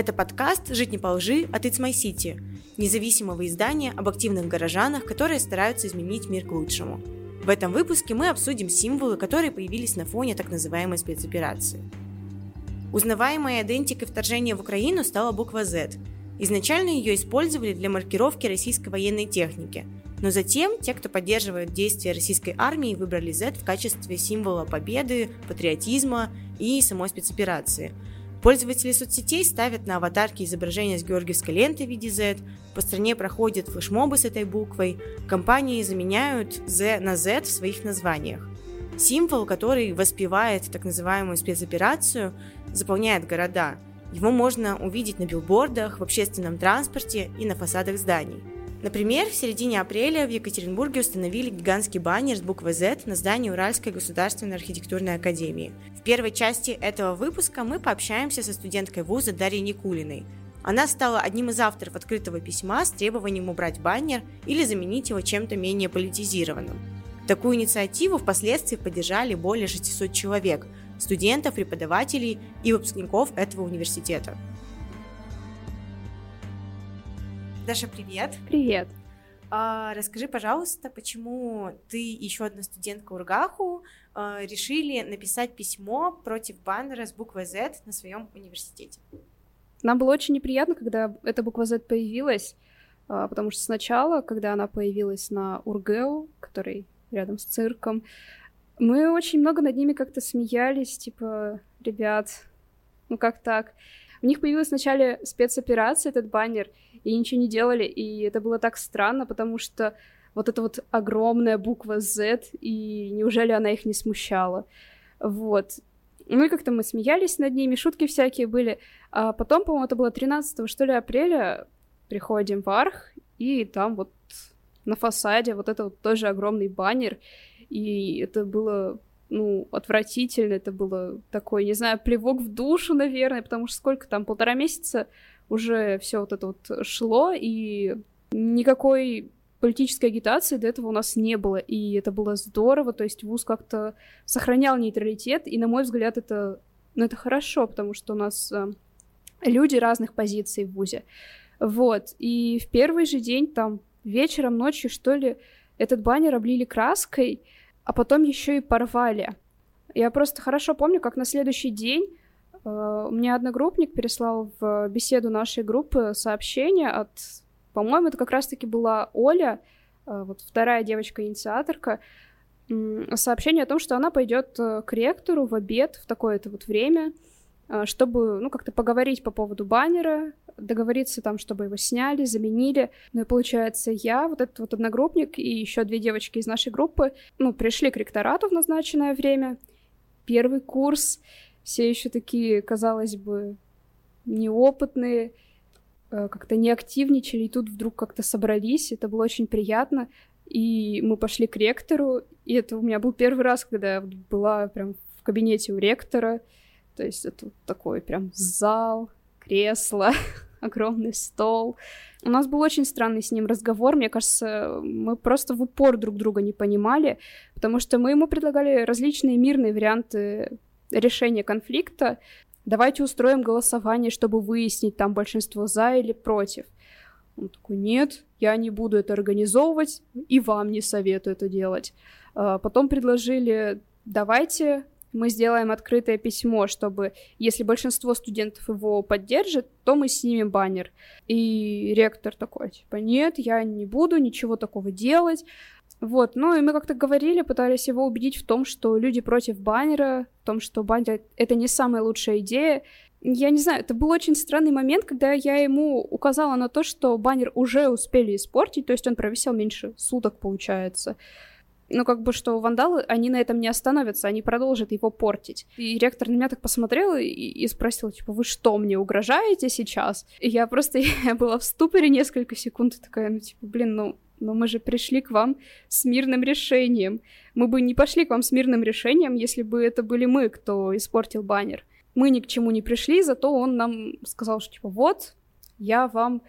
Это подкаст «Жить не по лжи» от It's My City, независимого издания об активных горожанах, которые стараются изменить мир к лучшему. В этом выпуске мы обсудим символы, которые появились на фоне так называемой спецоперации. Узнаваемой идентикой вторжения в Украину стала буква Z. Изначально ее использовали для маркировки российской военной техники, но затем те, кто поддерживает действия российской армии, выбрали Z в качестве символа победы, патриотизма и самой спецоперации – Пользователи соцсетей ставят на аватарки изображения с георгиевской лентой в виде Z, по стране проходят флешмобы с этой буквой, компании заменяют Z на Z в своих названиях. Символ, который воспевает так называемую спецоперацию, заполняет города. Его можно увидеть на билбордах, в общественном транспорте и на фасадах зданий. Например, в середине апреля в Екатеринбурге установили гигантский баннер с буквой Z на здании Уральской государственной архитектурной академии. В первой части этого выпуска мы пообщаемся со студенткой вуза Дарьей Никулиной. Она стала одним из авторов открытого письма с требованием убрать баннер или заменить его чем-то менее политизированным. Такую инициативу впоследствии поддержали более 600 человек – студентов, преподавателей и выпускников этого университета. Даша, привет. Привет. А, расскажи, пожалуйста, почему ты и еще одна студентка Ургаху а, решили написать письмо против баннера с буквой Z на своем университете? Нам было очень неприятно, когда эта буква Z появилась, а, потому что сначала, когда она появилась на Ургеу, который рядом с цирком, мы очень много над ними как-то смеялись, типа, ребят, ну как так? У них появилась вначале спецоперация, этот баннер, и ничего не делали, и это было так странно, потому что вот эта вот огромная буква Z, и неужели она их не смущала? Вот. Ну и как-то мы смеялись над ними, шутки всякие были. А потом, по-моему, это было 13 что ли апреля, приходим в Арх, и там вот на фасаде вот это вот тоже огромный баннер, и это было ну, отвратительно, это было такой, не знаю, плевок в душу, наверное, потому что сколько там, полтора месяца уже все вот это вот шло, и никакой политической агитации до этого у нас не было, и это было здорово, то есть ВУЗ как-то сохранял нейтралитет, и, на мой взгляд, это, ну, это хорошо, потому что у нас э, люди разных позиций в ВУЗе. Вот, и в первый же день, там, вечером, ночью, что ли, этот баннер облили краской, а потом еще и порвали. Я просто хорошо помню, как на следующий день э, мне одногруппник переслал в беседу нашей группы сообщение от, по-моему, это как раз-таки была Оля, э, вот вторая девочка-инициаторка, э, сообщение о том, что она пойдет э, к ректору в обед в такое-то вот время, э, чтобы, ну, как-то поговорить по поводу баннера, договориться там, чтобы его сняли, заменили. Ну и получается, я, вот этот вот одногруппник и еще две девочки из нашей группы, ну, пришли к ректорату в назначенное время. Первый курс, все еще такие, казалось бы, неопытные, э, как-то не активничали, и тут вдруг как-то собрались, это было очень приятно, и мы пошли к ректору, и это у меня был первый раз, когда я была прям в кабинете у ректора, то есть это вот такой прям зал, кресло, огромный стол. У нас был очень странный с ним разговор. Мне кажется, мы просто в упор друг друга не понимали, потому что мы ему предлагали различные мирные варианты решения конфликта. Давайте устроим голосование, чтобы выяснить, там большинство за или против. Он такой, нет, я не буду это организовывать, и вам не советую это делать. А потом предложили, давайте мы сделаем открытое письмо, чтобы, если большинство студентов его поддержит, то мы снимем баннер. И ректор такой, типа, нет, я не буду ничего такого делать. Вот, ну и мы как-то говорили, пытались его убедить в том, что люди против баннера, в том, что баннер — это не самая лучшая идея. Я не знаю, это был очень странный момент, когда я ему указала на то, что баннер уже успели испортить, то есть он провисел меньше суток, получается ну, как бы, что вандалы, они на этом не остановятся, они продолжат его портить. И ректор на меня так посмотрел и, и спросил, типа, вы что, мне угрожаете сейчас? И я просто, я была в ступоре несколько секунд, и такая, ну, типа, блин, ну, но мы же пришли к вам с мирным решением. Мы бы не пошли к вам с мирным решением, если бы это были мы, кто испортил баннер. Мы ни к чему не пришли, зато он нам сказал, что, типа, вот, я вам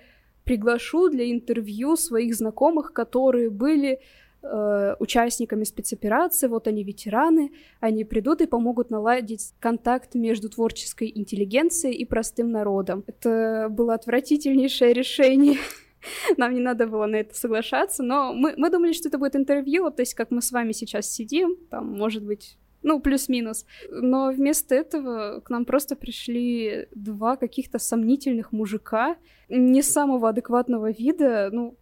приглашу для интервью своих знакомых, которые были э, участниками спецоперации, вот они ветераны, они придут и помогут наладить контакт между творческой интеллигенцией и простым народом. Это было отвратительнейшее решение. Нам не надо было на это соглашаться, но мы, мы думали, что это будет интервью, то есть как мы с вами сейчас сидим, там, может быть, ну, плюс-минус. Но вместо этого к нам просто пришли два каких-то сомнительных мужика, не самого адекватного вида, ну,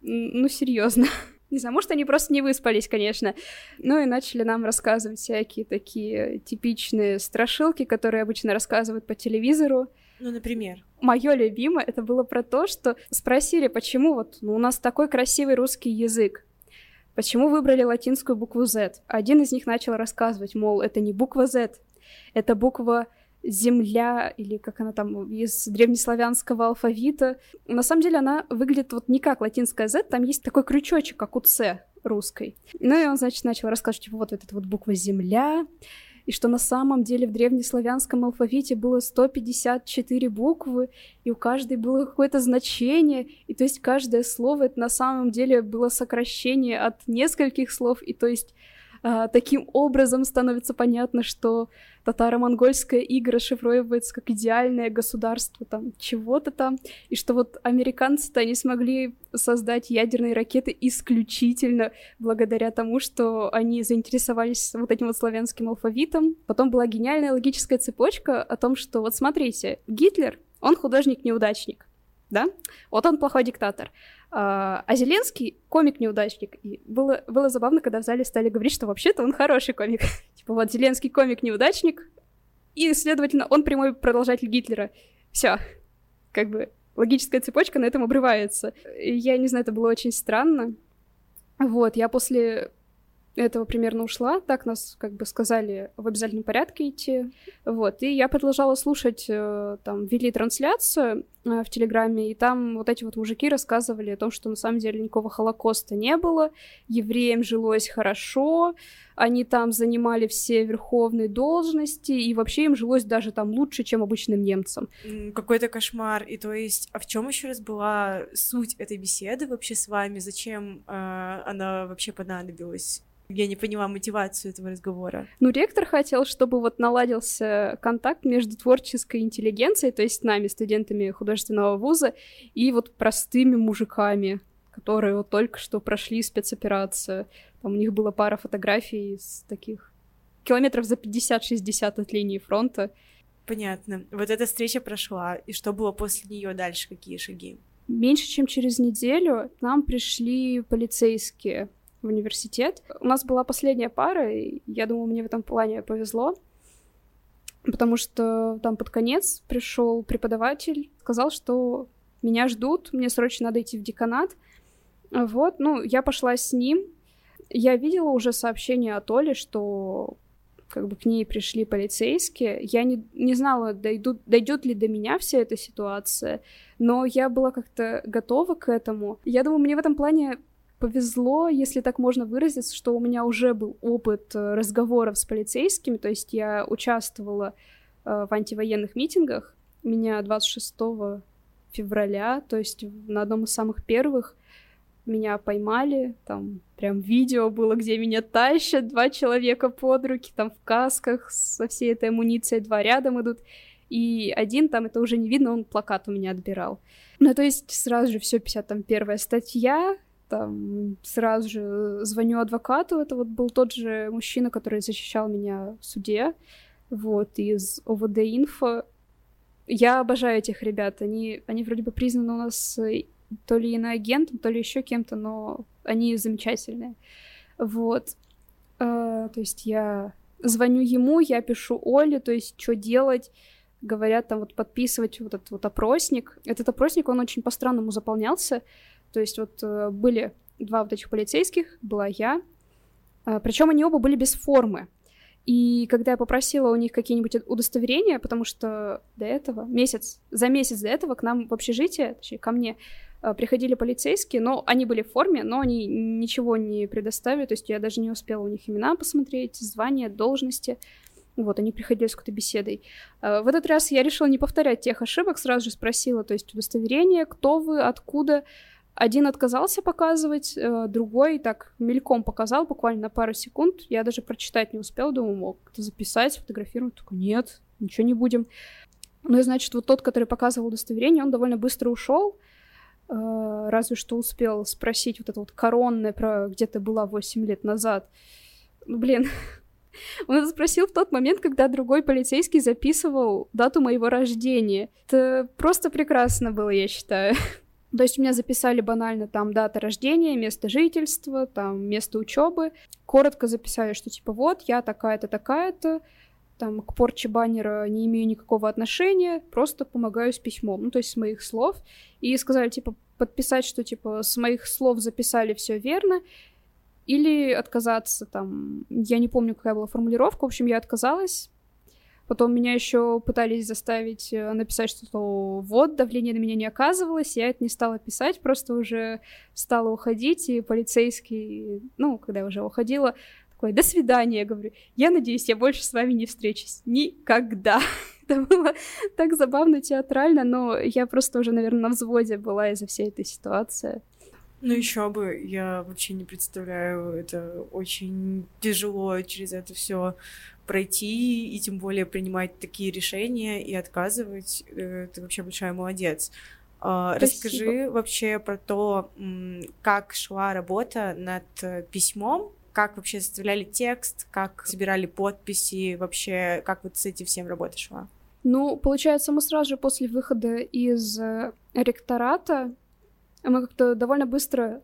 ну, серьезно. Не знаю, может, они просто не выспались, конечно. Ну и начали нам рассказывать всякие такие типичные страшилки, которые обычно рассказывают по телевизору. Ну, например? Мое любимое, это было про то, что спросили, почему вот ну, у нас такой красивый русский язык, почему выбрали латинскую букву Z. Один из них начал рассказывать, мол, это не буква Z, это буква земля, или как она там, из древнеславянского алфавита. На самом деле она выглядит вот не как латинская Z, там есть такой крючочек, как у C русской. Ну и он, значит, начал рассказывать, типа, вот эта вот буква земля, и что на самом деле в древнеславянском алфавите было 154 буквы, и у каждой было какое-то значение, и то есть каждое слово это на самом деле было сокращение от нескольких слов, и то есть а, таким образом становится понятно, что татаро-монгольская ига расшифровывается как идеальное государство там чего-то там, и что вот американцы-то они смогли создать ядерные ракеты исключительно благодаря тому, что они заинтересовались вот этим вот славянским алфавитом. Потом была гениальная логическая цепочка о том, что вот смотрите, Гитлер, он художник-неудачник, да? Вот он плохой диктатор. А, а Зеленский комик-неудачник. И было, было забавно, когда в зале стали говорить, что вообще-то он хороший комик. типа вот Зеленский комик-неудачник, и, следовательно, он прямой продолжатель Гитлера. Все. Как бы логическая цепочка на этом обрывается. Я не знаю, это было очень странно. Вот, я после этого примерно ушла. Так нас как бы сказали в обязательном порядке идти. Вот. И я продолжала слушать, э, там, вели трансляцию э, в Телеграме, и там вот эти вот мужики рассказывали о том, что на самом деле никакого Холокоста не было, евреям жилось хорошо, они там занимали все верховные должности, и вообще им жилось даже там лучше, чем обычным немцам. Какой-то кошмар. И то есть, а в чем еще раз была суть этой беседы вообще с вами? Зачем э, она вообще понадобилась? Я не поняла мотивацию этого разговора. Ну, ректор хотел, чтобы вот наладился контакт между творческой интеллигенцией, то есть нами, студентами художественного вуза, и вот простыми мужиками, которые вот только что прошли спецоперацию. Там у них была пара фотографий из таких километров за 50-60 от линии фронта. Понятно. Вот эта встреча прошла, и что было после нее дальше, какие шаги? Меньше чем через неделю к нам пришли полицейские в университет. У нас была последняя пара, и я думаю, мне в этом плане повезло, потому что там под конец пришел преподаватель, сказал, что меня ждут, мне срочно надо идти в деканат. Вот, ну, я пошла с ним. Я видела уже сообщение от Оли, что как бы к ней пришли полицейские. Я не, не знала, дойдут, дойдет ли до меня вся эта ситуация, но я была как-то готова к этому. Я думаю, мне в этом плане повезло, если так можно выразиться, что у меня уже был опыт э, разговоров с полицейскими, то есть я участвовала э, в антивоенных митингах. Меня 26 февраля, то есть на одном из самых первых, меня поймали, там прям видео было, где меня тащат два человека под руки, там в касках со всей этой амуницией, два рядом идут, и один там, это уже не видно, он плакат у меня отбирал. Ну, то есть сразу же все 51 статья, там сразу же звоню адвокату, это вот был тот же мужчина, который защищал меня в суде, вот, из ОВД Инфо. Я обожаю этих ребят, они, они вроде бы признаны у нас то ли иноагентом, то ли еще кем-то, но они замечательные. Вот. Uh, то есть я звоню ему, я пишу Оле, то есть что делать, говорят там вот подписывать вот этот вот опросник. Этот опросник, он очень по-странному заполнялся, то есть вот э, были два вот этих полицейских, была я, а, причем они оба были без формы. И когда я попросила у них какие-нибудь удостоверения, потому что до этого, месяц, за месяц до этого к нам в общежитие, точнее, ко мне э, приходили полицейские, но они были в форме, но они ничего не предоставили, то есть я даже не успела у них имена посмотреть, звания, должности. Вот, они приходили с какой-то беседой. Э, в этот раз я решила не повторять тех ошибок, сразу же спросила, то есть удостоверение, кто вы, откуда, Один отказался показывать, э, другой так мельком показал, буквально на пару секунд. Я даже прочитать не успела, думаю, мог это записать, сфотографировать. Только нет, ничего не будем. Ну и значит, вот тот, который показывал удостоверение, он довольно быстро ушел. Э, разве что успел спросить вот это вот коронное про где то была 8 лет назад. Ну, блин, он это спросил в тот момент, когда другой полицейский записывал дату моего рождения. Это просто прекрасно было, я считаю. То есть у меня записали банально там дата рождения, место жительства, там место учебы. Коротко записали, что типа вот, я такая-то, такая-то, там к порче баннера не имею никакого отношения, просто помогаю с письмом, ну то есть с моих слов. И сказали типа подписать, что типа с моих слов записали все верно, или отказаться там, я не помню, какая была формулировка, в общем, я отказалась, Потом меня еще пытались заставить э, написать, что вот, давление на меня не оказывалось, я это не стала писать, просто уже стала уходить, и полицейский, ну, когда я уже уходила, такой, до свидания, я говорю, я надеюсь, я больше с вами не встречусь. Никогда. Это было так забавно, театрально, но я просто уже, наверное, на взводе была из-за всей этой ситуации. Ну еще бы, я вообще не представляю, это очень тяжело через это все пройти и тем более принимать такие решения и отказывать. Э, ты вообще большая молодец. А, Спасибо. Расскажи вообще про то, как шла работа над э, письмом, как вообще составляли текст, как собирали подписи, вообще как вот с этим всем работа шла? Ну, получается, мы сразу же после выхода из э, ректората мы как-то довольно быстро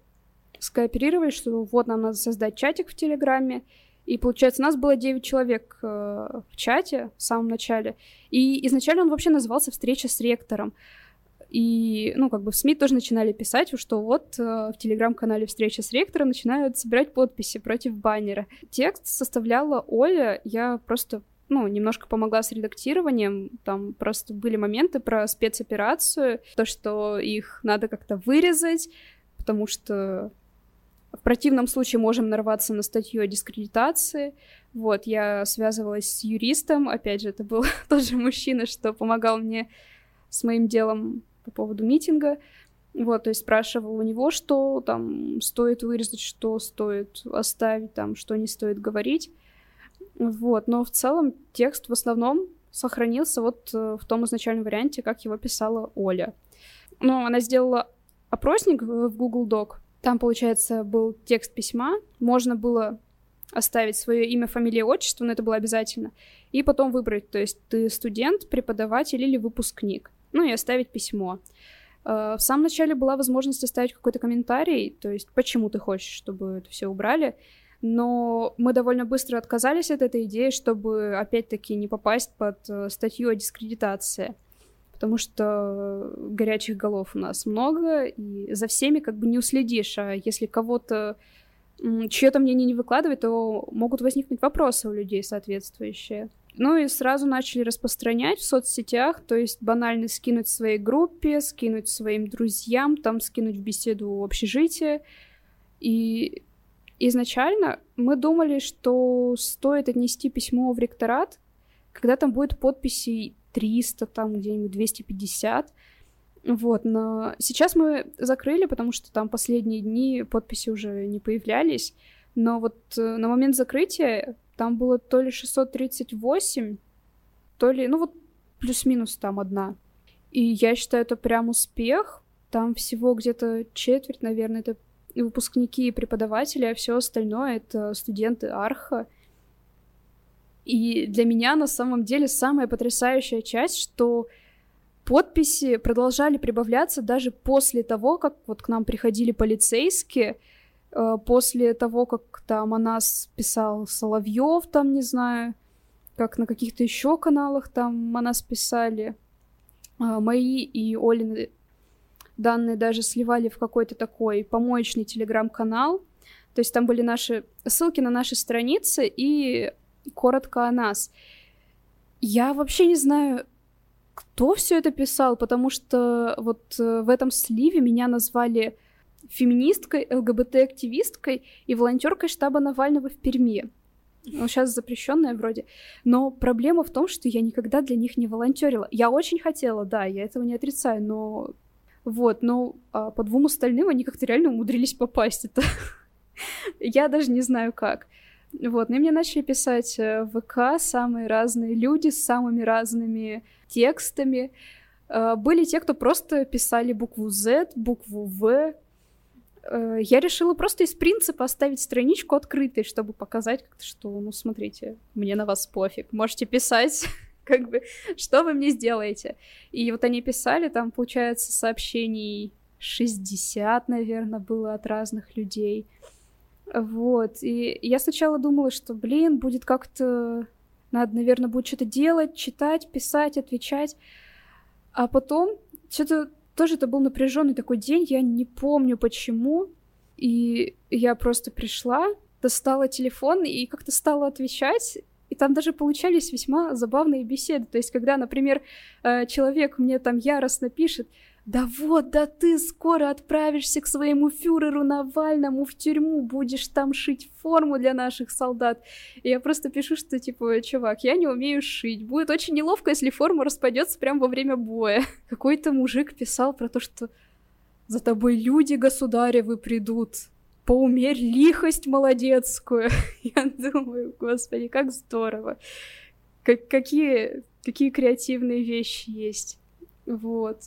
скооперировали, что вот нам надо создать чатик в Телеграме, и получается, нас было 9 человек э, в чате в самом начале. И изначально он вообще назывался «Встреча с ректором». И, ну, как бы в СМИ тоже начинали писать, что вот э, в телеграм-канале «Встреча с ректором» начинают собирать подписи против баннера. Текст составляла Оля, я просто ну, немножко помогла с редактированием. Там просто были моменты про спецоперацию, то, что их надо как-то вырезать, потому что в противном случае можем нарваться на статью о дискредитации. Вот, я связывалась с юристом, опять же, это был тот же мужчина, что помогал мне с моим делом по поводу митинга. Вот, то есть спрашивал у него, что там стоит вырезать, что стоит оставить, там, что не стоит говорить. Вот, но в целом текст в основном сохранился вот э, в том изначальном варианте, как его писала Оля. Но она сделала опросник в Google Doc, там, получается, был текст письма, можно было оставить свое имя, фамилия, отчество, но это было обязательно, и потом выбрать, то есть ты студент, преподаватель или выпускник, ну и оставить письмо. Э, в самом начале была возможность оставить какой-то комментарий, то есть почему ты хочешь, чтобы это все убрали, но мы довольно быстро отказались от этой идеи, чтобы опять-таки не попасть под э, статью о дискредитации потому что горячих голов у нас много, и за всеми как бы не уследишь, а если кого-то чье-то мнение не выкладывать, то могут возникнуть вопросы у людей соответствующие. Ну и сразу начали распространять в соцсетях, то есть банально скинуть в своей группе, скинуть своим друзьям, там скинуть в беседу в общежитие. И изначально мы думали, что стоит отнести письмо в ректорат, когда там будет подписи 300, там где-нибудь 250. Вот, но сейчас мы закрыли, потому что там последние дни подписи уже не появлялись. Но вот э, на момент закрытия там было то ли 638, то ли, ну вот плюс-минус там одна. И я считаю, это прям успех. Там всего где-то четверть, наверное, это выпускники и преподаватели, а все остальное это студенты Арха. И для меня на самом деле самая потрясающая часть, что подписи продолжали прибавляться даже после того, как вот к нам приходили полицейские, э, после того, как там о нас писал Соловьев, там, не знаю, как на каких-то еще каналах там о нас писали. Э, мои и Олины данные даже сливали в какой-то такой помоечный телеграм-канал. То есть там были наши ссылки на наши страницы и коротко о нас. Я вообще не знаю, кто все это писал, потому что вот э, в этом сливе меня назвали феминисткой, ЛГБТ-активисткой и волонтеркой штаба Навального в Перми. Ну, сейчас запрещенная вроде. Но проблема в том, что я никогда для них не волонтерила. Я очень хотела, да, я этого не отрицаю, но Вот, но а по двум остальным они как-то реально умудрились попасть. Это я даже не знаю как. Вот, ну и мне начали писать э, в ВК самые разные люди с самыми разными текстами. Э, были те, кто просто писали букву Z, букву В. Э, я решила просто из принципа оставить страничку открытой, чтобы показать что, ну, смотрите, мне на вас пофиг, можете писать, как бы, что вы мне сделаете. И вот они писали, там, получается, сообщений 60, наверное, было от разных людей. Вот, и я сначала думала, что, блин, будет как-то... Надо, наверное, будет что-то делать, читать, писать, отвечать. А потом что-то тоже это был напряженный такой день, я не помню почему. И я просто пришла, достала телефон и как-то стала отвечать. И там даже получались весьма забавные беседы. То есть, когда, например, э, человек мне там яростно пишет, да вот, да ты скоро отправишься к своему фюреру Навальному в тюрьму, будешь там шить форму для наших солдат. И я просто пишу, что типа, чувак, я не умею шить. Будет очень неловко, если форма распадется прямо во время боя. Какой-то мужик писал про то, что за тобой люди государевы придут. Поумерь лихость молодецкую. Я думаю, господи, как здорово. Как, какие, какие креативные вещи есть. Вот.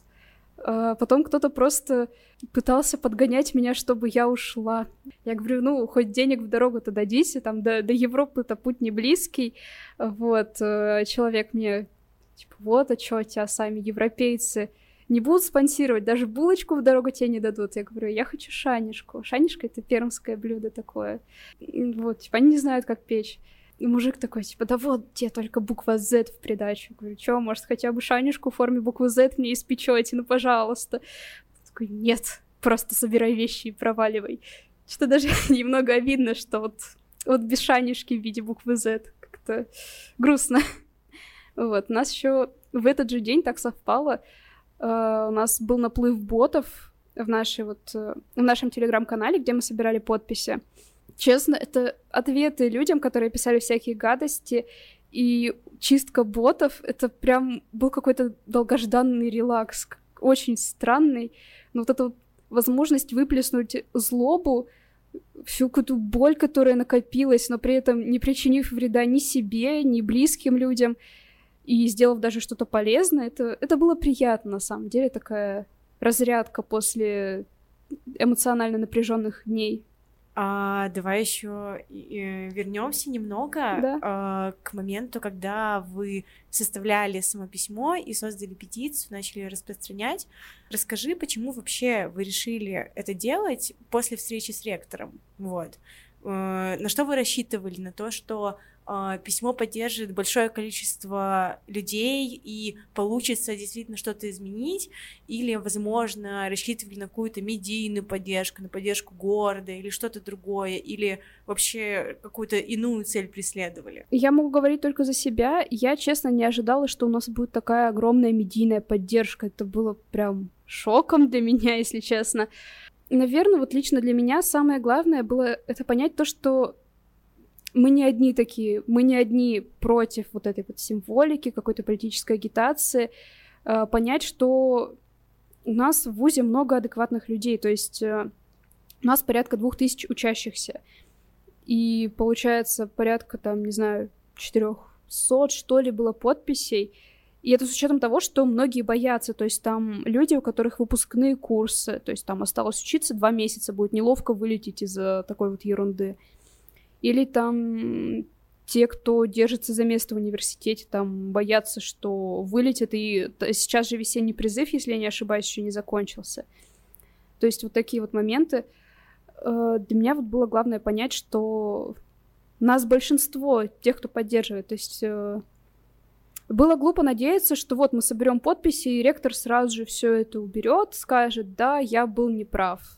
А потом кто-то просто пытался подгонять меня, чтобы я ушла. Я говорю, ну, хоть денег в дорогу-то дадите, там до, до Европы-то путь не близкий. Вот, э, человек мне, типа, вот, а чё, тебя сами европейцы не будут спонсировать, даже булочку в дорогу тебе не дадут. Я говорю, я хочу шанишку. Шанишка — это пермское блюдо такое. Вот, типа, они не знают, как печь. И мужик такой, типа, да вот тебе только буква Z в придачу. Говорю, чё, может, хотя бы шанишку в форме буквы Z мне испечете, ну, пожалуйста. Такой, нет, просто собирай вещи и проваливай. Что даже немного обидно, что вот, вот без шанишки в виде буквы Z. Как-то грустно. Вот, у нас еще в этот же день так совпало. Uh, у нас был наплыв ботов в, нашей вот, uh, в нашем телеграм-канале, где мы собирали подписи. Честно, это ответы людям, которые писали всякие гадости, и чистка ботов — это прям был какой-то долгожданный релакс, очень странный. Но вот эта вот возможность выплеснуть злобу, всю какую-то боль, которая накопилась, но при этом не причинив вреда ни себе, ни близким людям, и сделав даже что-то полезное, это, это было приятно, на самом деле, такая разрядка после эмоционально напряженных дней. А, давай еще вернемся немного да. а, к моменту, когда вы составляли само письмо и создали петицию, начали распространять. Расскажи, почему вообще вы решили это делать после встречи с ректором? Вот. А, на что вы рассчитывали? На то, что письмо поддержит большое количество людей и получится действительно что-то изменить, или, возможно, рассчитывали на какую-то медийную поддержку, на поддержку города или что-то другое, или вообще какую-то иную цель преследовали? Я могу говорить только за себя. Я, честно, не ожидала, что у нас будет такая огромная медийная поддержка. Это было прям шоком для меня, если честно. Наверное, вот лично для меня самое главное было это понять то, что мы не одни такие, мы не одни против вот этой вот символики, какой-то политической агитации, э, понять, что у нас в ВУЗе много адекватных людей, то есть э, у нас порядка двух тысяч учащихся, и получается порядка там, не знаю, четырехсот что ли было подписей, и это с учетом того, что многие боятся, то есть там люди, у которых выпускные курсы, то есть там осталось учиться два месяца, будет неловко вылететь из-за такой вот ерунды. Или там те, кто держится за место в университете, там боятся, что вылетят, и сейчас же весенний призыв, если я не ошибаюсь, еще не закончился. То есть вот такие вот моменты. Э, для меня вот было главное понять, что нас большинство тех, кто поддерживает. То есть э, было глупо надеяться, что вот мы соберем подписи, и ректор сразу же все это уберет, скажет, да, я был неправ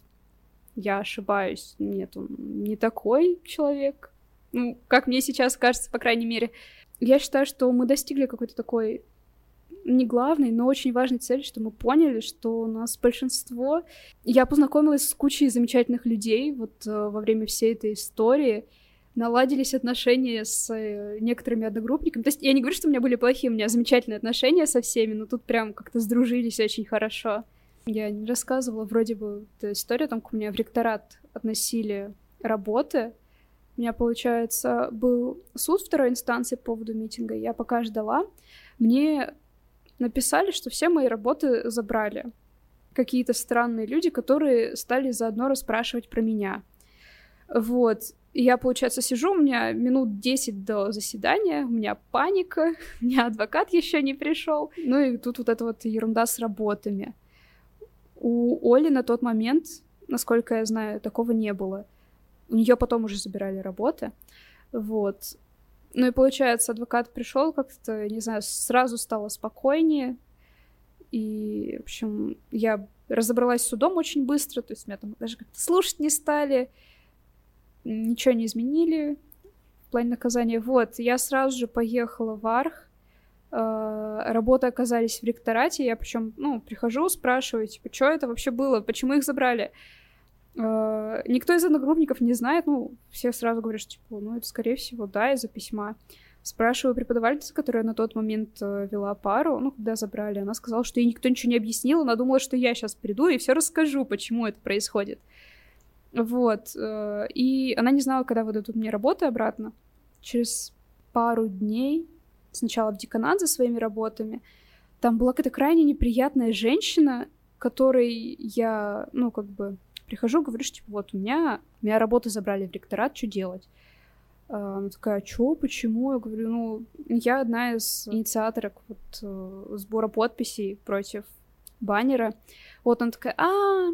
я ошибаюсь. Нет, он не такой человек. Ну, как мне сейчас кажется, по крайней мере. Я считаю, что мы достигли какой-то такой не главной, но очень важной цели, что мы поняли, что у нас большинство... Я познакомилась с кучей замечательных людей вот э, во время всей этой истории. Наладились отношения с э, некоторыми одногруппниками. То есть я не говорю, что у меня были плохие, у меня замечательные отношения со всеми, но тут прям как-то сдружились очень хорошо. Я рассказывала, вроде бы, эта история, там, к мне в ректорат относили работы. У меня, получается, был суд второй инстанции по поводу митинга. Я пока ждала. Мне написали, что все мои работы забрали. Какие-то странные люди, которые стали заодно расспрашивать про меня. Вот. И я, получается, сижу, у меня минут 10 до заседания, у меня паника, у меня адвокат еще не пришел. Ну и тут вот эта вот ерунда с работами. У Оли на тот момент, насколько я знаю, такого не было. У нее потом уже забирали работы. Вот. Ну и получается, адвокат пришел как-то, не знаю, сразу стало спокойнее. И, в общем, я разобралась с судом очень быстро, то есть меня там даже как-то слушать не стали ничего не изменили в плане наказания. Вот, я сразу же поехала в Арх, работы оказались в ректорате, я причем, ну, прихожу, спрашиваю, типа, что это вообще было, почему их забрали? Э, никто из одногруппников не знает, ну, все сразу говорят, что, типа, ну, это, скорее всего, да, из-за письма. Спрашиваю преподавательницы, которая на тот момент э, вела пару, ну, когда забрали, она сказала, что ей никто ничего не объяснил, она думала, что я сейчас приду и все расскажу, почему это происходит. Вот. Э, и она не знала, когда выдадут мне работы обратно. Через пару дней, сначала в деканат за своими работами, там была какая-то крайне неприятная женщина, которой я, ну, как бы, прихожу, говорю, что, типа, вот, у меня, у меня работы забрали в ректорат, что делать? А, она такая, а чё, почему? Я говорю, ну, я одна из инициаторок вот, э, сбора подписей против баннера. Вот она такая, а,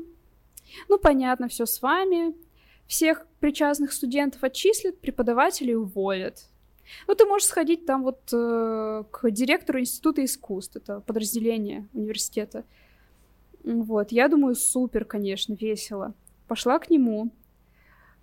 ну, понятно, все с вами. Всех причастных студентов отчислят, преподавателей уволят. Ну, ты можешь сходить там вот э, к директору Института искусств, это подразделение университета. Вот, я думаю, супер, конечно, весело. Пошла к нему.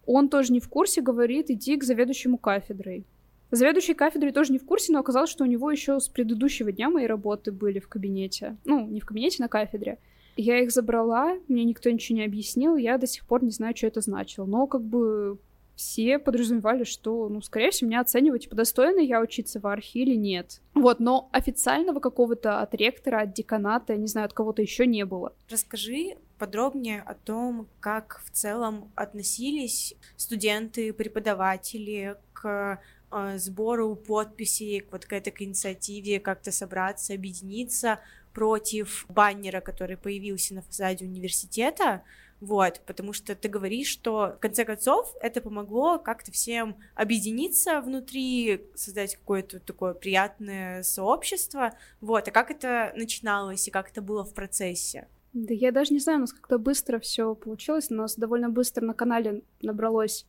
Он тоже не в курсе, говорит, иди к заведующему кафедрой. Заведующий кафедрой тоже не в курсе, но оказалось, что у него еще с предыдущего дня мои работы были в кабинете. Ну, не в кабинете, на кафедре. Я их забрала, мне никто ничего не объяснил, я до сих пор не знаю, что это значило. Но как бы все подразумевали, что, ну, скорее всего, меня оценивать, типа, достойна я учиться в архе или нет. Вот, но официального какого-то от ректора, от деканата, не знаю, от кого-то еще не было. Расскажи подробнее о том, как в целом относились студенты, преподаватели к э, сбору подписей, вот к этой инициативе, как-то собраться, объединиться, против баннера, который появился на фасаде университета, вот, потому что ты говоришь, что в конце концов это помогло как-то всем объединиться внутри, создать какое-то такое приятное сообщество, вот, а как это начиналось и как это было в процессе? Да я даже не знаю, у нас как-то быстро все получилось, у нас довольно быстро на канале набралось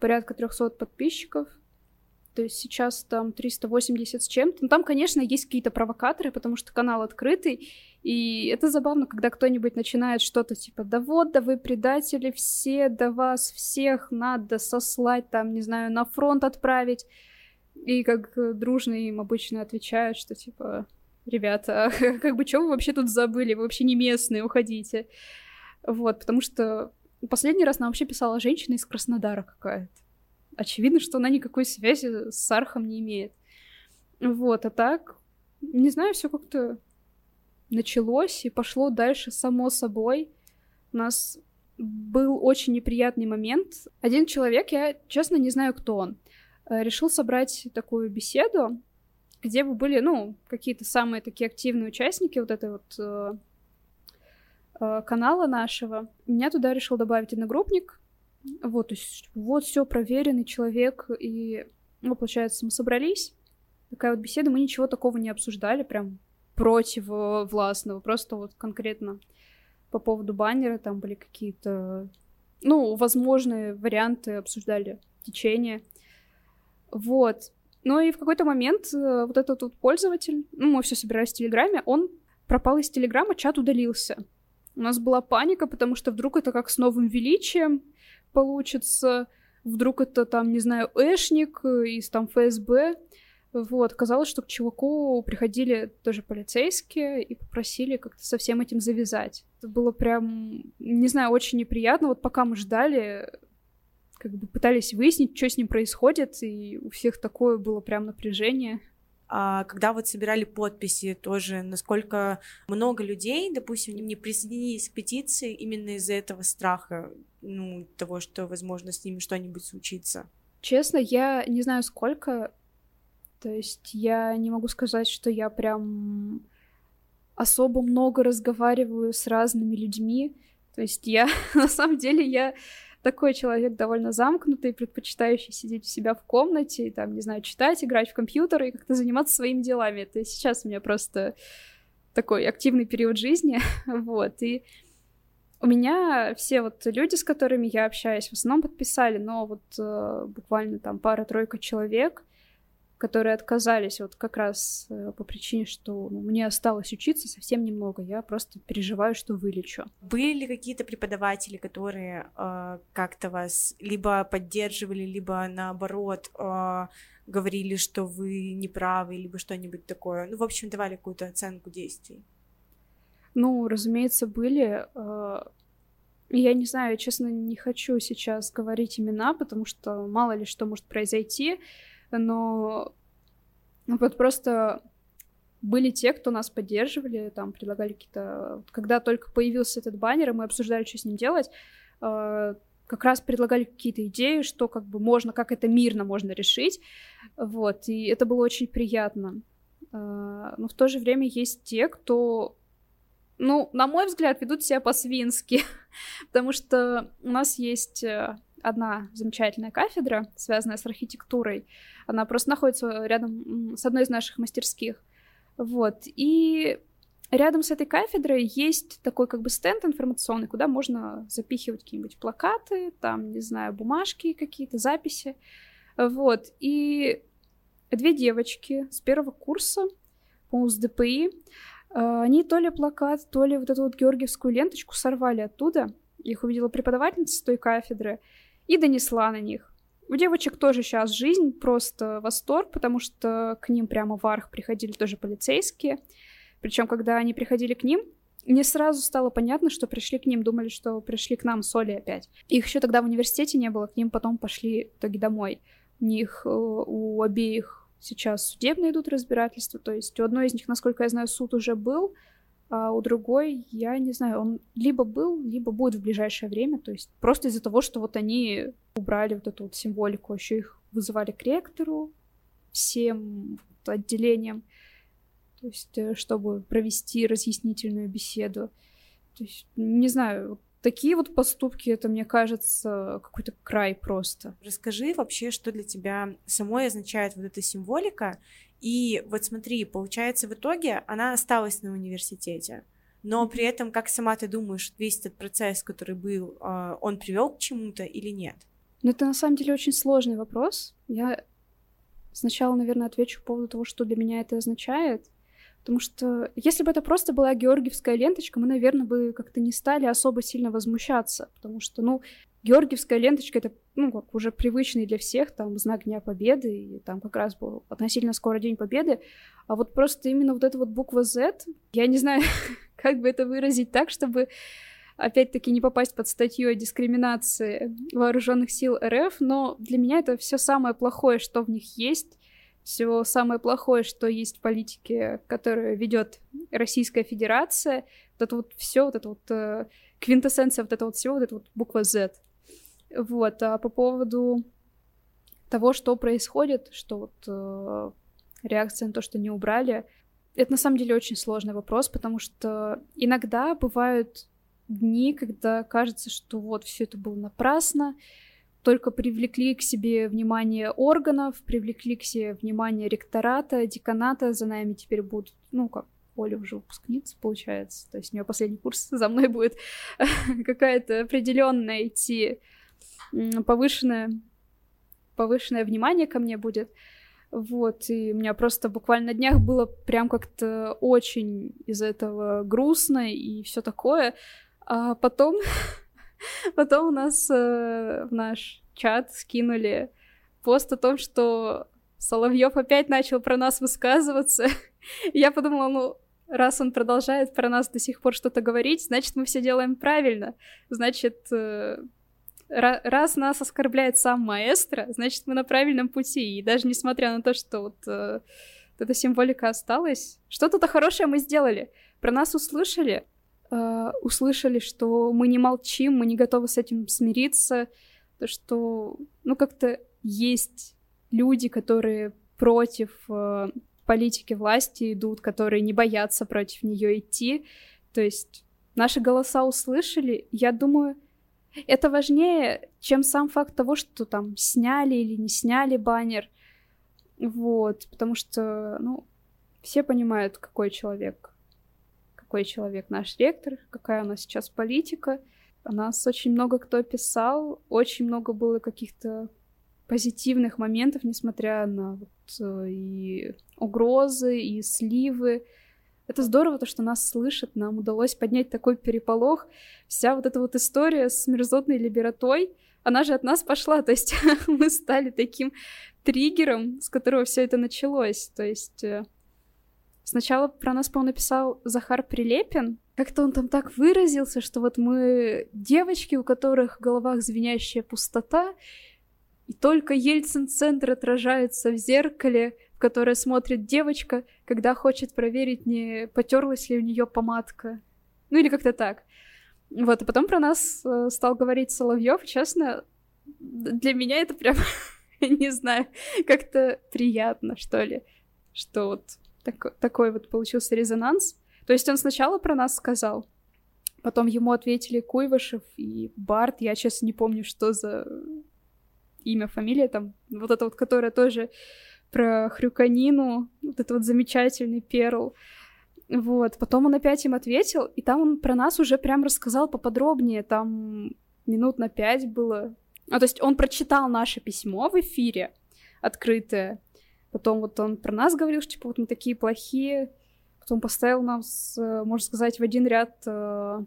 порядка 300 подписчиков, то есть сейчас там 380 с чем-то. Ну, там, конечно, есть какие-то провокаторы, потому что канал открытый, и это забавно, когда кто-нибудь начинает что-то типа «Да вот, да вы предатели все, да вас всех надо сослать, там, не знаю, на фронт отправить». И как дружно им обычно отвечают, что типа «Ребята, как бы что вы вообще тут забыли? Вы вообще не местные, уходите». Вот, потому что последний раз нам вообще писала женщина из Краснодара какая-то очевидно, что она никакой связи с Архом не имеет. Вот, а так, не знаю, все как-то началось и пошло дальше само собой. У нас был очень неприятный момент. Один человек, я честно не знаю, кто он, э, решил собрать такую беседу, где бы были, ну, какие-то самые такие активные участники вот этой вот э, э, канала нашего. Меня туда решил добавить одногруппник, вот, то есть, вот все проверенный человек, и, ну, получается, мы собрались, такая вот беседа, мы ничего такого не обсуждали, прям против властного, просто вот конкретно по поводу баннера там были какие-то, ну, возможные варианты, обсуждали течение. Вот. Ну и в какой-то момент э, вот этот вот пользователь, ну, мы все собирались в Телеграме, он пропал из Телеграма, чат удалился. У нас была паника, потому что вдруг это как с новым величием, получится, вдруг это там, не знаю, эшник из там ФСБ. Вот, казалось, что к чуваку приходили тоже полицейские и попросили как-то со всем этим завязать. Это было прям, не знаю, очень неприятно. Вот пока мы ждали, как бы пытались выяснить, что с ним происходит, и у всех такое было прям напряжение. А когда вот собирали подписи тоже, насколько много людей, допустим, не присоединились к петиции именно из-за этого страха, ну, того, что, возможно, с ними что-нибудь случится? Честно, я не знаю сколько, то есть я не могу сказать, что я прям особо много разговариваю с разными людьми, то есть я, на самом деле, я такой человек довольно замкнутый, предпочитающий сидеть у себя в комнате, и, там, не знаю, читать, играть в компьютер и как-то заниматься своими делами. Это сейчас у меня просто такой активный период жизни, вот, и у меня все вот люди, с которыми я общаюсь, в основном подписали, но вот э, буквально там пара-тройка человек, которые отказались вот как раз э, по причине, что ну, мне осталось учиться совсем немного, я просто переживаю, что вылечу. Были ли какие-то преподаватели, которые э, как-то вас либо поддерживали, либо наоборот э, говорили, что вы неправы, либо что-нибудь такое? Ну, в общем, давали какую-то оценку действий. Ну, разумеется, были. Э, я не знаю, честно, не хочу сейчас говорить имена, потому что мало ли что может произойти но вот просто были те, кто нас поддерживали, там предлагали какие-то... Когда только появился этот баннер, и мы обсуждали, что с ним делать, э, как раз предлагали какие-то идеи, что как бы можно, как это мирно можно решить, вот, и это было очень приятно. Э, но в то же время есть те, кто, ну, на мой взгляд, ведут себя по-свински, потому что у нас есть э, одна замечательная кафедра, связанная с архитектурой. Она просто находится рядом с одной из наших мастерских. Вот. И рядом с этой кафедрой есть такой как бы стенд информационный, куда можно запихивать какие-нибудь плакаты, там, не знаю, бумажки какие-то, записи. Вот. И две девочки с первого курса, по-моему, с ДПИ, а, они то ли плакат, то ли вот эту вот георгиевскую ленточку сорвали оттуда. Их увидела преподавательница с той кафедры и донесла на них. У девочек тоже сейчас жизнь, просто восторг, потому что к ним прямо в арх приходили тоже полицейские. Причем, когда они приходили к ним, не сразу стало понятно, что пришли к ним, думали, что пришли к нам с Олей опять. Их еще тогда в университете не было, к ним потом пошли в итоге домой. У них, э, у обеих сейчас судебные идут разбирательства, то есть у одной из них, насколько я знаю, суд уже был, а у другой, я не знаю, он либо был, либо будет в ближайшее время, то есть просто из-за того, что вот они убрали вот эту вот символику, еще их вызывали к ректору всем вот отделениям, то есть э, чтобы провести разъяснительную беседу. То есть, не знаю, такие вот поступки, это, мне кажется, какой-то край просто. Расскажи вообще, что для тебя самой означает вот эта символика, и вот смотри, получается, в итоге она осталась на университете. Но при этом, как сама ты думаешь, весь этот процесс, который был, а, он привел к чему-то или нет? Ну, это на самом деле очень сложный вопрос. Я сначала, наверное, отвечу по поводу того, что для меня это означает. Потому что если бы это просто была георгиевская ленточка, мы, наверное, бы как-то не стали особо сильно возмущаться. Потому что, ну, Георгиевская ленточка — это, ну, как уже привычный для всех, там, знак Дня Победы, и там как раз был относительно скоро День Победы, а вот просто именно вот эта вот буква Z, я не знаю, как бы это выразить так, чтобы опять-таки не попасть под статью о дискриминации вооруженных сил РФ, но для меня это все самое плохое, что в них есть, все самое плохое, что есть в политике, которую ведет Российская Федерация, вот это вот все, вот это вот э, квинтэссенция вот этого вот всего, вот эта вот буква Z. Вот, а по поводу того, что происходит, что вот э, реакция на то, что не убрали, это на самом деле очень сложный вопрос, потому что иногда бывают дни, когда кажется, что вот все это было напрасно, только привлекли к себе внимание органов, привлекли к себе внимание ректората, деканата, за нами теперь будут, ну, как Оля уже выпускница, получается. То есть у нее последний курс за мной будет какая-то определенная идти повышенное, повышенное внимание ко мне будет. Вот, и у меня просто буквально на днях было прям как-то очень из этого грустно и все такое. А потом, потом у нас э, в наш чат скинули пост о том, что Соловьев опять начал про нас высказываться. я подумала, ну, раз он продолжает про нас до сих пор что-то говорить, значит, мы все делаем правильно. Значит, э, раз нас оскорбляет сам маэстро, значит, мы на правильном пути. И даже несмотря на то, что вот э, эта символика осталась. Что-то хорошее мы сделали. Про нас услышали, э, услышали, что мы не молчим, мы не готовы с этим смириться, то что, ну, как-то есть люди, которые против э, политики власти идут, которые не боятся против нее идти. То есть наши голоса услышали. Я думаю, это важнее, чем сам факт того, что там сняли или не сняли баннер. Вот, потому что, ну, все понимают, какой человек, какой человек наш ректор, какая у нас сейчас политика. О нас очень много кто писал, очень много было каких-то позитивных моментов, несмотря на вот, э, и угрозы, и сливы. Это здорово, то, что нас слышат, нам удалось поднять такой переполох. Вся вот эта вот история с мерзотной либератой, она же от нас пошла, то есть мы стали таким триггером, с которого все это началось. То есть э, сначала про нас, по-моему, написал Захар Прилепин, как-то он там так выразился, что вот мы девочки, у которых в головах звенящая пустота, и только Ельцин-центр отражается в зеркале, в которое смотрит девочка, когда хочет проверить, не потерлась ли у нее помадка. Ну или как-то так. Вот, и потом про нас э, стал говорить Соловьев. Честно, для меня это прям, не знаю, как-то приятно, что ли, что вот так, такой вот получился резонанс. То есть он сначала про нас сказал, потом ему ответили Куйвышев и Барт. Я, честно, не помню, что за имя, фамилия там, вот это вот, которая тоже про хрюканину, вот это вот замечательный перл. Вот, потом он опять им ответил, и там он про нас уже прям рассказал поподробнее, там минут на пять было. А, то есть он прочитал наше письмо в эфире, открытое, потом вот он про нас говорил, что типа вот мы такие плохие, потом поставил нас, можно сказать, в один ряд э,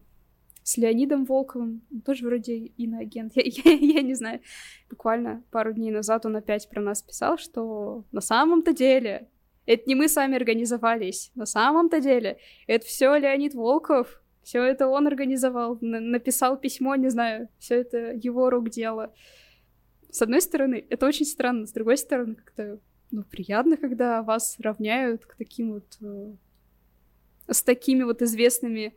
с Леонидом Волковым, тоже вроде иноагент, я, я, я не знаю. Буквально пару дней назад он опять про нас писал, что на самом-то деле это не мы сами организовались, на самом-то деле это все Леонид Волков, все это он организовал, написал письмо, не знаю, все это его рук дело. С одной стороны, это очень странно, с другой стороны, как-то ну, приятно, когда вас равняют к таким вот... Э, с такими вот известными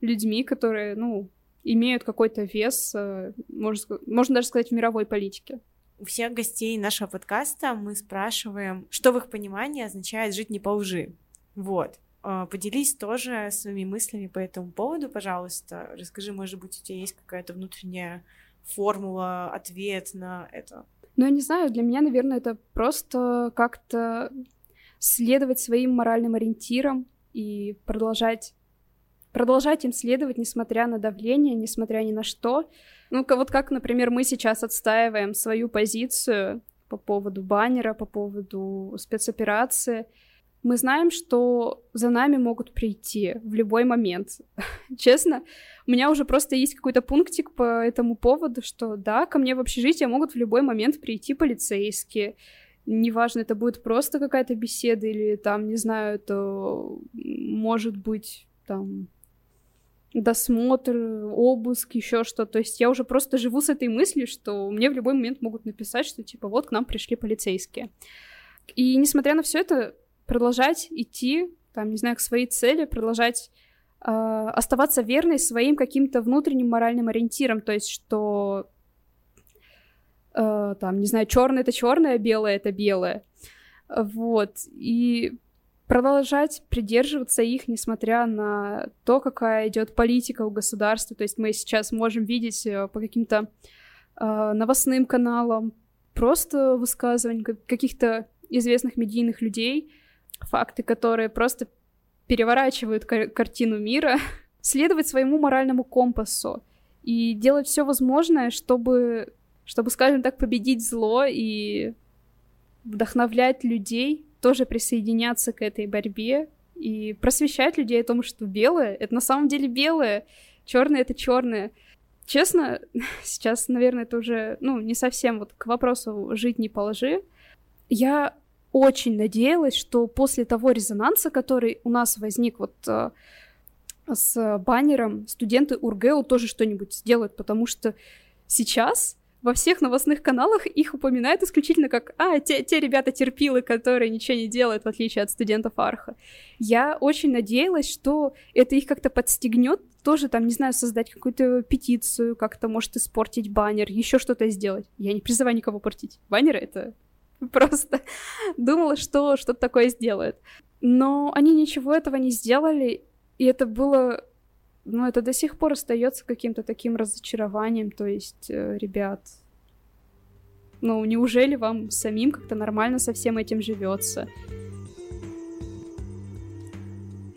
людьми, которые, ну, имеют какой-то вес, э, можно, можно даже сказать, в мировой политике. У всех гостей нашего подкаста мы спрашиваем, что в их понимании означает жить не по лжи. Вот. А, поделись тоже своими мыслями по этому поводу, пожалуйста. Расскажи, может быть, у тебя есть какая-то внутренняя формула, ответ на это? Ну, я не знаю, для меня, наверное, это просто как-то следовать своим моральным ориентирам и продолжать продолжать им следовать, несмотря на давление, несмотря ни на что. Ну, вот как, например, мы сейчас отстаиваем свою позицию по поводу баннера, по поводу спецоперации. Мы знаем, что за нами могут прийти в любой момент. Честно, у меня уже просто есть какой-то пунктик по этому поводу, что да, ко мне в общежитие могут в любой момент прийти полицейские. Неважно, это будет просто какая-то беседа или там, не знаю, это может быть там досмотр, обыск, еще что. То есть я уже просто живу с этой мыслью, что мне в любой момент могут написать, что типа вот к нам пришли полицейские. И несмотря на все это, продолжать идти, там, не знаю, к своей цели, продолжать э, оставаться верной своим каким-то внутренним моральным ориентирам, то есть что э, там, не знаю, черное это черное, белое это белое. Вот. И продолжать придерживаться их, несмотря на то, какая идет политика у государства. То есть мы сейчас можем видеть э, по каким-то э, новостным каналам просто высказывания каких-то известных медийных людей, факты, которые просто переворачивают кар- картину мира, следовать своему моральному компасу и делать все возможное, чтобы, чтобы, скажем так, победить зло и вдохновлять людей тоже присоединяться к этой борьбе и просвещать людей о том, что белое это на самом деле белое, черное это черное. Честно, сейчас, наверное, это уже, ну, не совсем вот к вопросу жить не положи. Я очень надеялась, что после того резонанса, который у нас возник вот э, с баннером, студенты УрГЭУ тоже что-нибудь сделают, потому что сейчас во всех новостных каналах их упоминают исключительно как «А, те, те ребята терпилы, которые ничего не делают, в отличие от студентов Арха». Я очень надеялась, что это их как-то подстегнет, тоже там, не знаю, создать какую-то петицию, как-то, может, испортить баннер, еще что-то сделать. Я не призываю никого портить. Баннеры — это просто думала, что что-то такое сделают. Но они ничего этого не сделали, и это было ну, это до сих пор остается каким-то таким разочарованием. То есть, э, ребят, ну, неужели вам самим как-то нормально со всем этим живется?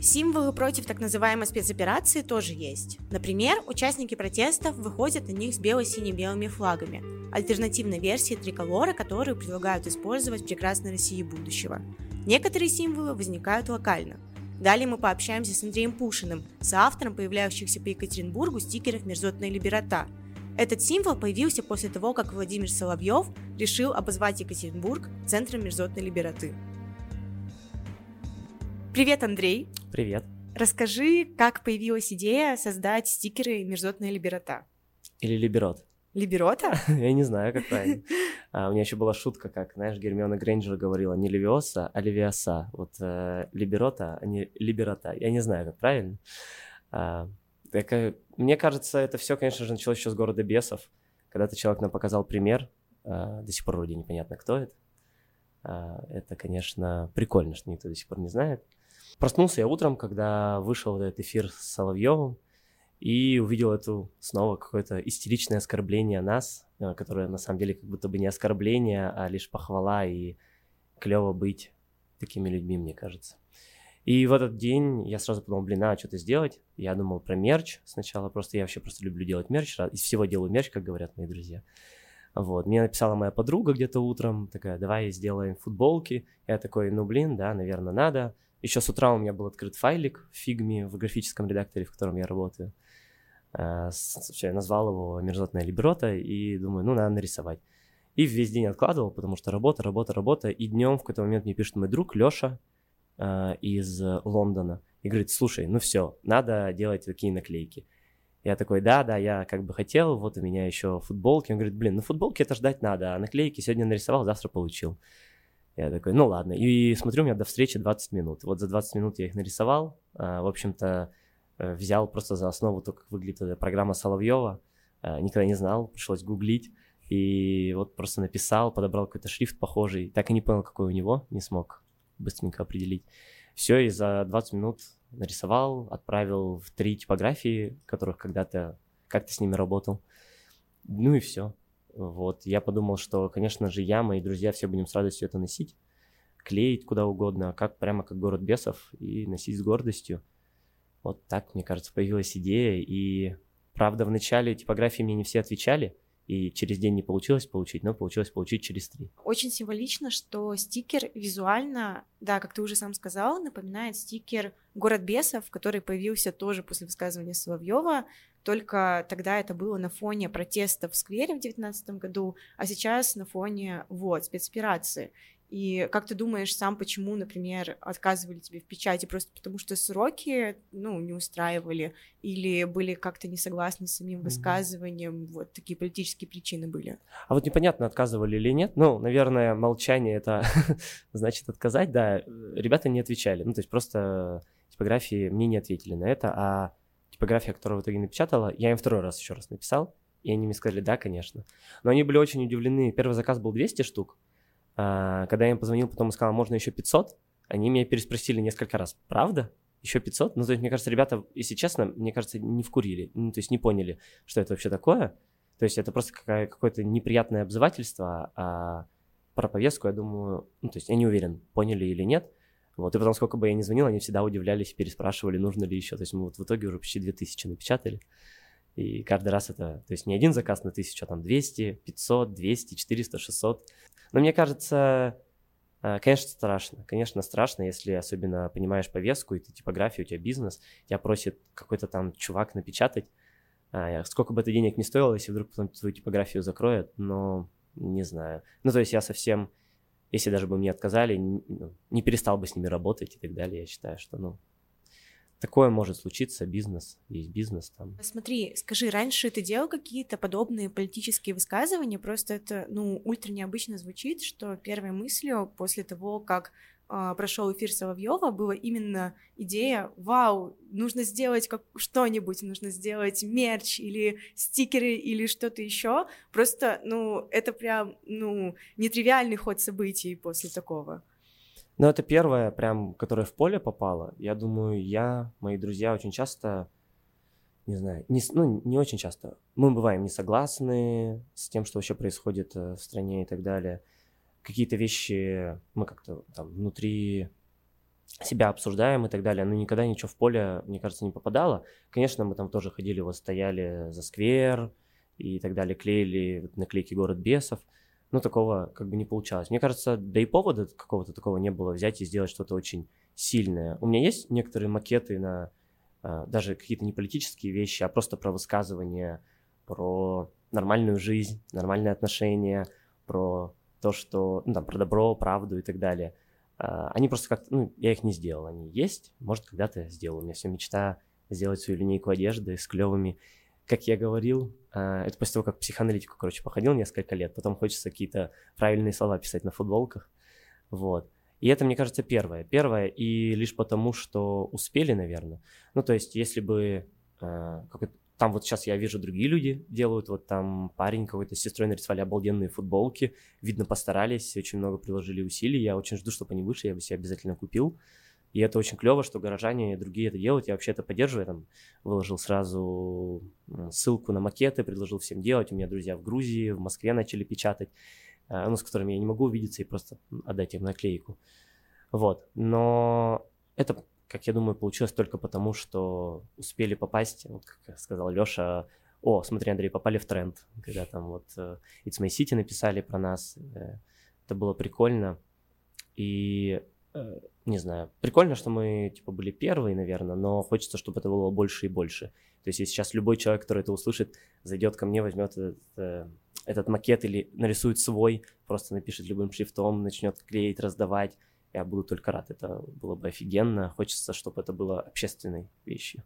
Символы против так называемой спецоперации тоже есть. Например, участники протестов выходят на них с бело-сине-белыми флагами, альтернативной версии триколора, которую предлагают использовать в прекрасной России будущего. Некоторые символы возникают локально – Далее мы пообщаемся с Андреем Пушиным, соавтором появляющихся по Екатеринбургу стикеров «Мерзотная либерата». Этот символ появился после того, как Владимир Соловьев решил обозвать Екатеринбург центром мерзотной либераты. Привет, Андрей! Привет! Расскажи, как появилась идея создать стикеры «Мерзотная либерата». Или «Либерот». Либерота? Я не знаю, как правильно. А, у меня еще была шутка, как, знаешь, Гермиона Грейнджер говорила не Левиоса, а Левиоса. Вот э, Либерота, а не Либерота. Я не знаю, как правильно. А, так, э, мне кажется, это все, конечно же, началось еще с города бесов. Когда-то человек нам показал пример, а, до сих пор вроде непонятно, кто это. А, это, конечно, прикольно, что никто до сих пор не знает. Проснулся я утром, когда вышел этот эфир с Соловьевым, и увидел эту снова какое-то истеричное оскорбление нас, э, которое на самом деле как будто бы не оскорбление, а лишь похвала и клево быть такими людьми, мне кажется. И в этот день я сразу подумал, блин, надо что-то сделать. Я думал про мерч сначала, просто я вообще просто люблю делать мерч, из всего делаю мерч, как говорят мои друзья. Вот, мне написала моя подруга где-то утром, такая, давай сделаем футболки. Я такой, ну блин, да, наверное, надо. Еще с утра у меня был открыт файлик в фигме в графическом редакторе, в котором я работаю. Все, я назвал его «Мерзотная либерота» и думаю, ну, надо нарисовать. И весь день откладывал, потому что работа, работа, работа. И днем в какой-то момент мне пишет мой друг Леша э, из Лондона и говорит, слушай, ну все, надо делать такие наклейки. Я такой, да, да, я как бы хотел, вот у меня еще футболки. Он говорит, блин, ну футболки это ждать надо, а наклейки сегодня нарисовал, завтра получил. Я такой, ну ладно. И смотрю, у меня до встречи 20 минут. Вот за 20 минут я их нарисовал. А, в общем-то, Э, взял просто за основу то, как выглядит программа Соловьева. Э, никогда не знал, пришлось гуглить. И вот просто написал, подобрал какой-то шрифт похожий. Так и не понял, какой у него, не смог быстренько определить. Все, и за 20 минут нарисовал, отправил в три типографии, которых когда-то как-то с ними работал. Ну и все. Вот, я подумал, что, конечно же, я, мои друзья, все будем с радостью это носить, клеить куда угодно, как прямо как город бесов, и носить с гордостью. Вот так, мне кажется, появилась идея. И правда, в начале типографии мне не все отвечали, и через день не получилось получить, но получилось получить через три. Очень символично, что стикер визуально, да, как ты уже сам сказал, напоминает стикер «Город бесов», который появился тоже после высказывания Соловьева, только тогда это было на фоне протестов в сквере в 2019 году, а сейчас на фоне вот спецоперации. И как ты думаешь сам, почему, например, отказывали тебе в печати? Просто потому что сроки, ну, не устраивали? Или были как-то не согласны с самим высказыванием? Mm-hmm. Вот такие политические причины были. А вот непонятно, отказывали или нет. Ну, наверное, молчание это значит отказать, да. Ребята не отвечали. Ну, то есть просто типографии мне не ответили на это, а типография, которую в итоге напечатала, я им второй раз еще раз написал, и они мне сказали, да, конечно. Но они были очень удивлены. Первый заказ был 200 штук, когда я им позвонил, потом сказал, можно еще 500, они меня переспросили несколько раз, правда? Еще 500? Ну, то есть, мне кажется, ребята, если честно, мне кажется, не вкурили, ну, то есть не поняли, что это вообще такое. То есть это просто какое-то неприятное обзывательство, а про повестку, я думаю, ну, то есть я не уверен, поняли или нет. Вот, и потом, сколько бы я ни звонил, они всегда удивлялись, переспрашивали, нужно ли еще. То есть мы вот в итоге уже почти 2000 напечатали. И каждый раз это, то есть не один заказ на тысячу, а там 200, 500, 200, 400, 600. Но мне кажется, э, конечно, страшно. Конечно, страшно, если особенно понимаешь повестку, и ты типография, у тебя бизнес, тебя просит какой-то там чувак напечатать. А, сколько бы это денег не стоило, если вдруг потом твою типографию закроют, но не знаю. Ну, то есть я совсем, если даже бы мне отказали, ну, не перестал бы с ними работать и так далее. Я считаю, что, ну, такое может случиться, бизнес, есть бизнес там. Смотри, скажи, раньше ты делал какие-то подобные политические высказывания? Просто это, ну, ультра необычно звучит, что первой мыслью после того, как э, прошел эфир Соловьева, была именно идея, вау, нужно сделать как что-нибудь, нужно сделать мерч или стикеры или что-то еще. Просто, ну, это прям, ну, нетривиальный ход событий после такого. Ну, это первое, прям, которое в поле попало. Я думаю, я, мои друзья очень часто, не знаю, не, ну, не очень часто. Мы бываем не согласны с тем, что вообще происходит э, в стране и так далее. Какие-то вещи мы как-то там внутри себя обсуждаем и так далее, но никогда ничего в поле, мне кажется, не попадало. Конечно, мы там тоже ходили, вот стояли за сквер и так далее, клеили наклейки «Город бесов», ну, такого как бы не получалось. Мне кажется, да и повода какого-то такого не было взять и сделать что-то очень сильное. У меня есть некоторые макеты на а, даже какие-то не политические вещи, а просто про высказывания, про нормальную жизнь, нормальные отношения, про то, что, ну, там, про добро, правду и так далее. А, они просто как-то, ну, я их не сделал, они есть, может, когда-то сделаю. У меня все мечта сделать свою линейку одежды с клевыми как я говорил, а, это после того, как психоаналитику, короче, походил несколько лет, потом хочется какие-то правильные слова писать на футболках, вот. И это, мне кажется, первое. Первое, и лишь потому, что успели, наверное. Ну, то есть, если бы... А, там вот сейчас я вижу другие люди делают, вот там парень какой-то с сестрой нарисовали обалденные футболки, видно, постарались, очень много приложили усилий, я очень жду, чтобы они вышли, я бы себе обязательно купил. И это очень клево, что горожане и другие это делают. Я вообще это поддерживаю. Там выложил сразу ссылку на макеты, предложил всем делать. У меня друзья в Грузии, в Москве начали печатать, а, ну, с которыми я не могу увидеться и просто отдать им наклейку. Вот. Но это, как я думаю, получилось только потому, что успели попасть, вот как сказал Леша, о, смотри, Андрей, попали в тренд, когда там вот э, It's My City написали про нас. Э, это было прикольно. И Э, не знаю, прикольно, что мы, типа, были первые, наверное, но хочется, чтобы это было больше и больше. То есть, если сейчас любой человек, который это услышит, зайдет ко мне, возьмет этот, э, этот макет или нарисует свой, просто напишет любым шрифтом, начнет клеить, раздавать, я буду только рад. Это было бы офигенно. Хочется, чтобы это было общественной вещью.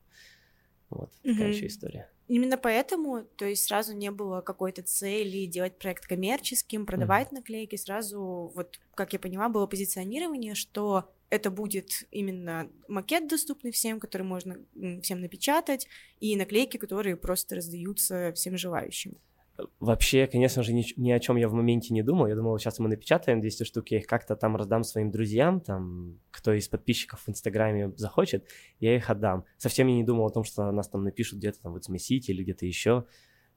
Вот такая угу. еще история. Именно поэтому, то есть сразу не было какой-то цели делать проект коммерческим, продавать угу. наклейки, сразу, вот как я поняла, было позиционирование, что это будет именно макет доступный всем, который можно всем напечатать, и наклейки, которые просто раздаются всем желающим. Вообще, конечно же, ни, ни о чем я в моменте не думал. Я думал, сейчас мы напечатаем 200 штук, я их как-то там раздам своим друзьям, там, кто из подписчиков в Инстаграме захочет, я их отдам. Совсем я не думал о том, что нас там напишут где-то там в Сити или где-то еще.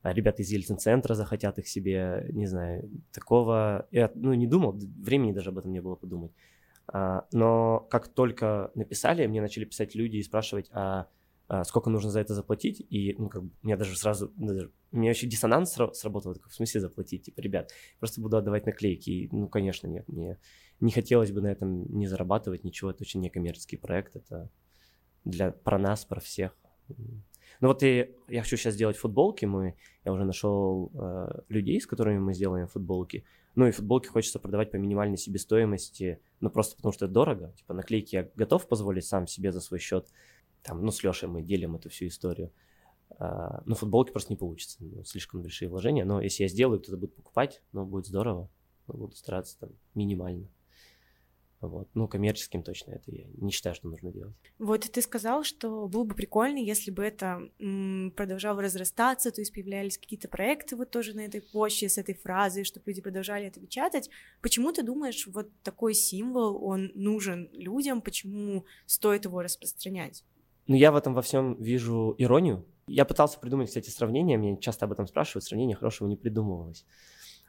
А ребята из Ельцин-центра захотят их себе, не знаю, такого... Я, ну, не думал, времени даже об этом не было подумать. А, но как только написали, мне начали писать люди и спрашивать, а, сколько нужно за это заплатить, и, ну, как бы, у меня даже сразу, ну, даже, у меня еще диссонанс сработал, такой, в смысле заплатить, типа, ребят, просто буду отдавать наклейки, и, ну, конечно, нет, мне не хотелось бы на этом не зарабатывать ничего, это очень некоммерческий проект, это для, про нас, про всех. Ну вот и я хочу сейчас сделать футболки, мы, я уже нашел э, людей, с которыми мы сделаем футболки, ну и футболки хочется продавать по минимальной себестоимости, ну просто потому что это дорого, типа наклейки я готов позволить сам себе за свой счет, там, ну, с Лешей мы делим эту всю историю. А, ну, футболки просто не получится, ну, слишком большие вложения, но если я сделаю, кто-то будет покупать, ну, будет здорово, буду стараться там минимально. Вот. Ну, коммерческим точно это я не считаю, что нужно делать. Вот ты сказал, что было бы прикольно, если бы это м, продолжало разрастаться, то есть появлялись какие-то проекты вот тоже на этой почте с этой фразой, чтобы люди продолжали это печатать. Почему ты думаешь, вот такой символ, он нужен людям, почему стоит его распространять? Ну, я в этом во всем вижу иронию. Я пытался придумать, кстати, сравнение, мне часто об этом спрашивают, сравнение хорошего не придумывалось.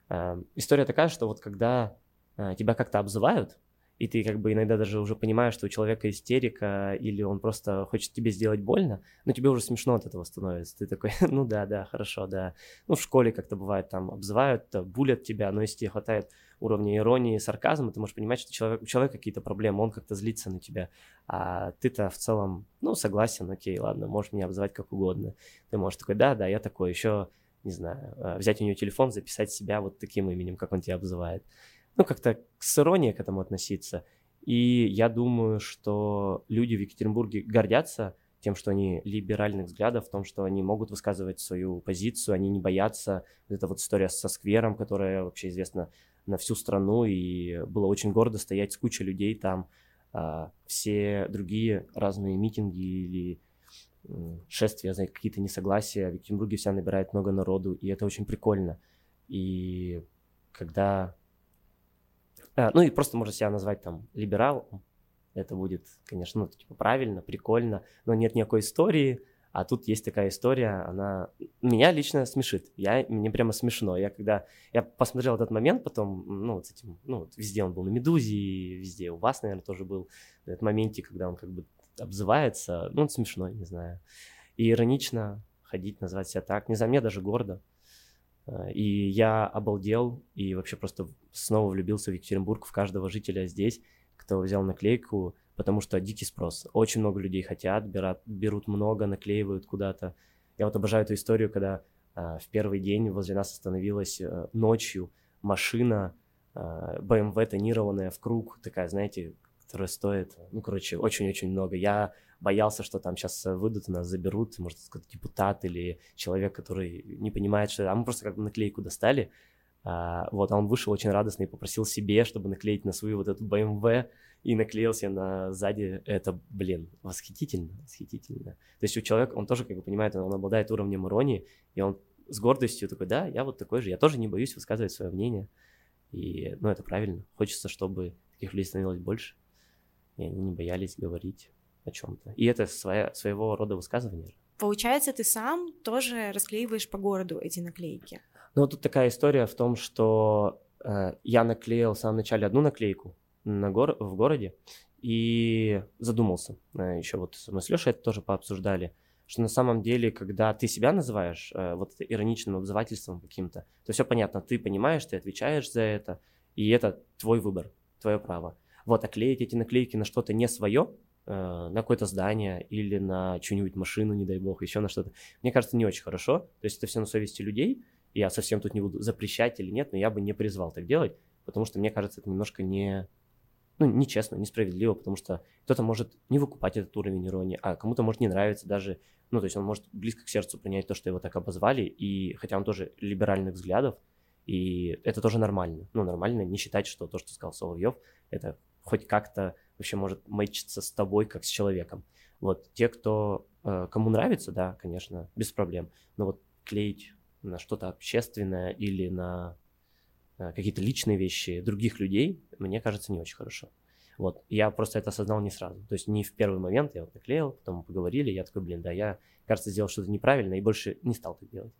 Э, история такая, что вот когда э, тебя как-то обзывают, и ты как бы иногда даже уже понимаешь, что у человека истерика, или он просто хочет тебе сделать больно, но тебе уже смешно от этого становится. Ты такой, ну да, да, хорошо, да. Ну, в школе как-то бывает, там обзывают, булят тебя, но если тебе хватает уровня иронии сарказма, ты можешь понимать, что человек, у человека какие-то проблемы, он как-то злится на тебя, а ты-то в целом, ну, согласен, окей, ладно, можешь меня обзывать как угодно. Ты можешь такой, да, да, я такой, еще, не знаю, э, взять у него телефон, записать себя вот таким именем, как он тебя обзывает. Ну, как-то с иронией к этому относиться. И я думаю, что люди в Екатеринбурге гордятся тем, что они либеральных взглядов, в том, что они могут высказывать свою позицию, они не боятся. Это вот история со сквером, которая вообще известна на всю страну, и было очень гордо стоять с кучей людей там. А, все другие разные митинги или шествия, знаете, какие-то несогласия. В Екатеринбурге вся набирает много народу, и это очень прикольно. И когда... А, ну и просто можно себя назвать там либералом, это будет, конечно, ну, типа правильно, прикольно, но нет никакой истории, а тут есть такая история, она меня лично смешит. Я, мне прямо смешно. Я когда я посмотрел этот момент, потом, ну, вот с этим, ну, вот везде он был на Медузе, везде у вас, наверное, тоже был этот моменте, когда он как бы обзывается, ну, это смешно, не знаю. И иронично ходить, назвать себя так. Не знаю, мне даже гордо. Э, и я обалдел и вообще просто снова влюбился в Екатеринбург, в каждого жителя здесь, кто взял наклейку, потому что дикий спрос. Очень много людей хотят, берут, берут много, наклеивают куда-то. Я вот обожаю эту историю, когда э, в первый день возле нас остановилась э, ночью машина э, BMW тонированная в круг, такая, знаете, которая стоит, ну, короче, очень-очень много. Я боялся, что там сейчас выйдут, нас заберут, может, какой-то депутат или человек, который не понимает, что... А мы просто как бы наклейку достали, а, вот, а он вышел очень радостный и попросил себе, чтобы наклеить на свою вот эту BMW, и наклеился на сзади. Это, блин, восхитительно, восхитительно. То есть у человека, он тоже как бы понимает, он обладает уровнем иронии, и он с гордостью такой, да, я вот такой же, я тоже не боюсь высказывать свое мнение. И, ну, это правильно. Хочется, чтобы таких людей становилось больше и они не боялись говорить о чем-то. И это своя, своего рода высказывание. Получается, ты сам тоже расклеиваешь по городу эти наклейки? Ну, тут такая история в том, что э, я наклеил в самом начале одну наклейку на гор в городе и задумался. Э, еще вот мы с Лешей это тоже пообсуждали, что на самом деле, когда ты себя называешь э, вот ироничным обзывательством каким-то, то все понятно, ты понимаешь, ты отвечаешь за это, и это твой выбор, твое право. Вот, а клеить эти наклейки на что-то не свое, э, на какое-то здание или на чью-нибудь машину, не дай бог, еще на что-то, мне кажется, не очень хорошо. То есть это все на совести людей. Я совсем тут не буду запрещать или нет, но я бы не призвал так делать, потому что мне кажется, это немножко не, ну, нечестно, несправедливо, потому что кто-то может не выкупать этот уровень иронии, а кому-то может не нравиться даже, ну, то есть он может близко к сердцу принять то, что его так обозвали, и хотя он тоже либеральных взглядов, и это тоже нормально. Ну, нормально не считать, что то, что сказал Соловьев, это хоть как-то вообще может мэчиться с тобой, как с человеком. Вот те, кто, э, кому нравится, да, конечно, без проблем. Но вот клеить на что-то общественное или на э, какие-то личные вещи других людей, мне кажется, не очень хорошо. Вот, я просто это осознал не сразу. То есть не в первый момент я вот наклеил, потом поговорили, я такой, блин, да, я, кажется, сделал что-то неправильно и больше не стал так делать.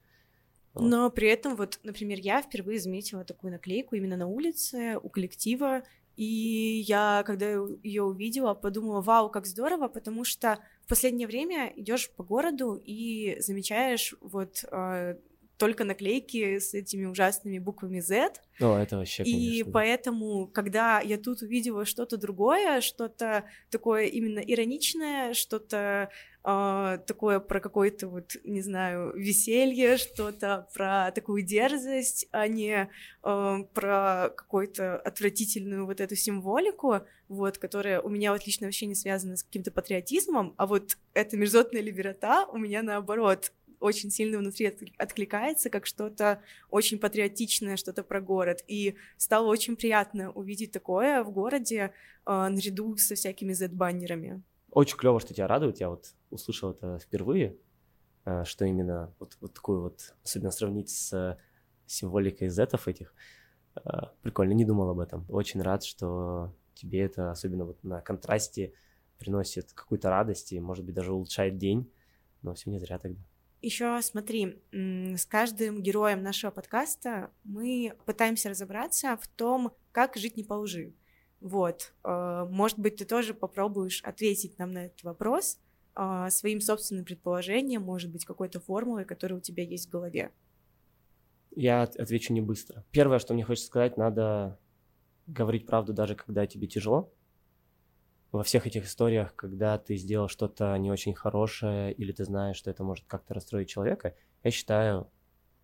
Но при этом, вот, например, я впервые заметила такую наклейку именно на улице у коллектива и я, когда ее увидела, подумала, вау, как здорово, потому что в последнее время идешь по городу и замечаешь вот э, только наклейки с этими ужасными буквами Z. О, это вообще, конечно. И поэтому, когда я тут увидела что-то другое, что-то такое именно ироничное, что-то э, такое про какое-то вот, не знаю, веселье, что-то про такую дерзость, а не э, про какую-то отвратительную вот эту символику, вот, которая у меня вот лично вообще не связана с каким-то патриотизмом, а вот эта мерзотная либерата у меня наоборот очень сильно внутри откликается, как что-то очень патриотичное, что-то про город. И стало очень приятно увидеть такое в городе э, наряду со всякими Z-баннерами. Очень клево, что тебя радует. Я вот услышал это впервые, э, что именно вот, вот такую вот, особенно сравнить с символикой зетов этих. Э, прикольно, не думал об этом. Очень рад, что тебе это, особенно вот на контрасте, приносит какую-то радость и, может быть, даже улучшает день. Но все не зря тогда. Еще смотри, с каждым героем нашего подкаста мы пытаемся разобраться в том, как жить не по лжи. Вот, э, может быть, ты тоже попробуешь ответить нам на этот вопрос э, своим собственным предположением, может быть, какой-то формулой, которая у тебя есть в голове. Я отвечу не быстро. Первое, что мне хочется сказать, надо говорить правду даже когда тебе тяжело, во всех этих историях, когда ты сделал что-то не очень хорошее, или ты знаешь, что это может как-то расстроить человека, я считаю,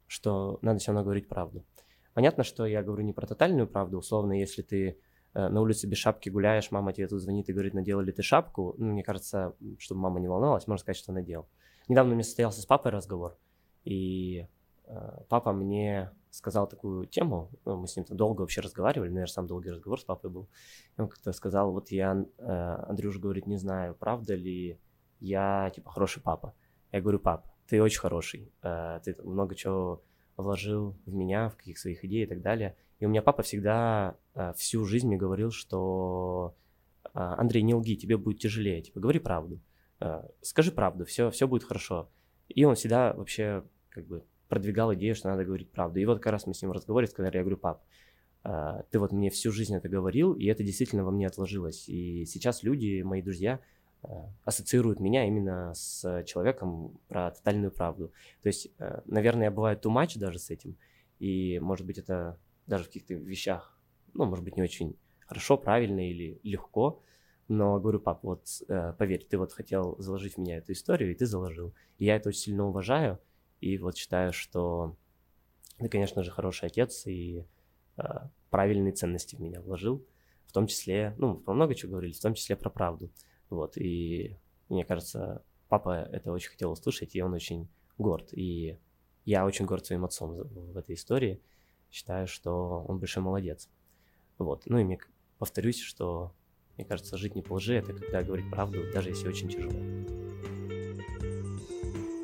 что надо все равно говорить правду. Понятно, что я говорю не про тотальную правду, условно, если ты э, на улице без шапки гуляешь, мама тебе тут звонит и говорит, надела ли ты шапку, ну, мне кажется, чтобы мама не волновалась, можно сказать, что надел. Недавно у меня состоялся с папой разговор, и папа мне сказал такую тему, ну, мы с ним долго вообще разговаривали, наверное, сам долгий разговор с папой был, и он как-то сказал, вот я, э, Андрюш говорит, не знаю, правда ли я, типа, хороший папа. Я говорю, пап, ты очень хороший, э, ты много чего вложил в меня, в каких своих идей и так далее. И у меня папа всегда э, всю жизнь мне говорил, что Андрей, не лги, тебе будет тяжелее, типа, говори правду, скажи правду, все, все будет хорошо. И он всегда вообще как бы продвигал идею, что надо говорить правду. И вот как раз мы с ним разговаривали, сказали, я говорю, пап, ты вот мне всю жизнь это говорил, и это действительно во мне отложилось. И сейчас люди, мои друзья, Э, ассоциируют меня именно с человеком про тотальную правду. То есть, э, наверное, я бываю too much даже с этим, и, может быть, это даже в каких-то вещах, ну, может быть, не очень хорошо, правильно или легко, но говорю, пап, вот поверь, ты вот хотел заложить в меня эту историю, и ты заложил. И я это очень сильно уважаю, и вот считаю, что ты, конечно же, хороший отец, и правильные ценности в меня вложил, в том числе, ну, про много чего говорили, в том числе про правду. Вот, и мне кажется, папа это очень хотел услышать, и он очень горд. И я очень горд своим отцом в этой истории. Считаю, что он большой молодец. Вот. Ну и мне повторюсь, что мне кажется, жить не по лжи, это когда говорить правду, даже если очень тяжело.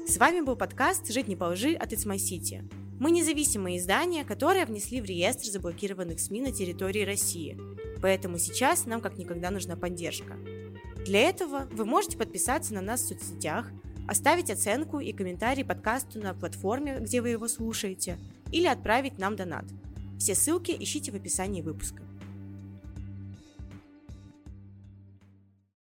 С вами был подкаст «Жить не по лжи» от It's My City. Мы независимые издания, которые внесли в реестр заблокированных СМИ на территории России. Поэтому сейчас нам как никогда нужна поддержка. Для этого вы можете подписаться на нас в соцсетях, оставить оценку и комментарий подкасту на платформе, где вы его слушаете, или отправить нам донат. Все ссылки ищите в описании выпуска.